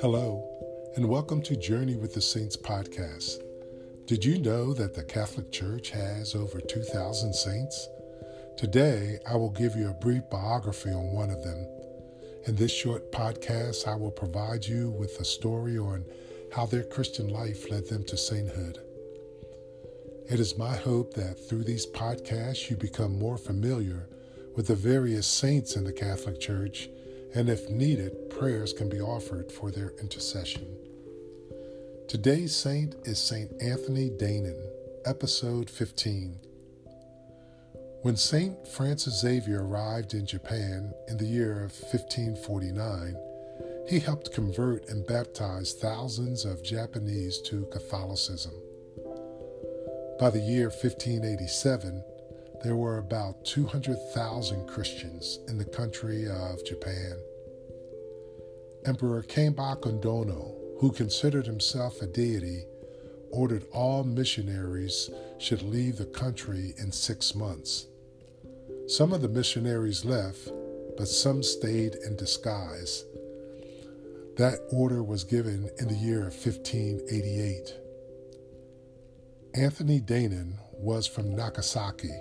Hello, and welcome to Journey with the Saints podcast. Did you know that the Catholic Church has over 2,000 saints? Today, I will give you a brief biography on one of them. In this short podcast, I will provide you with a story on how their Christian life led them to sainthood. It is my hope that through these podcasts, you become more familiar with the various saints in the Catholic Church, and if needed, prayers can be offered for their intercession. Today's saint is Saint Anthony Danon, episode 15. When Saint Francis Xavier arrived in Japan in the year of 1549, he helped convert and baptize thousands of Japanese to Catholicism. By the year 1587, there were about 200,000 Christians in the country of Japan. Emperor Keiba Kondono, who considered himself a deity, ordered all missionaries should leave the country in six months. Some of the missionaries left, but some stayed in disguise. That order was given in the year of 1588. Anthony Danon was from Nagasaki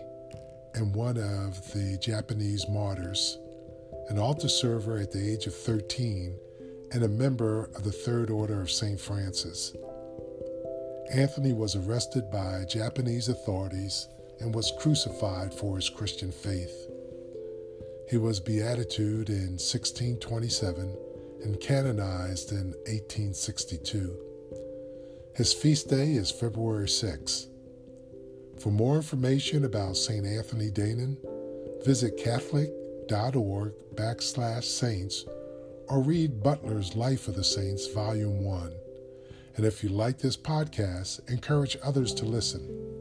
and one of the Japanese martyrs, an altar server at the age of 13, and a member of the Third Order of St. Francis. Anthony was arrested by Japanese authorities and was crucified for his Christian faith. He was beatitude in 1627 and canonized in 1862. His feast day is February 6. For more information about St. Anthony Danon, visit catholic.org backslash saints or read Butler's Life of the Saints, Volume 1. And if you like this podcast, encourage others to listen.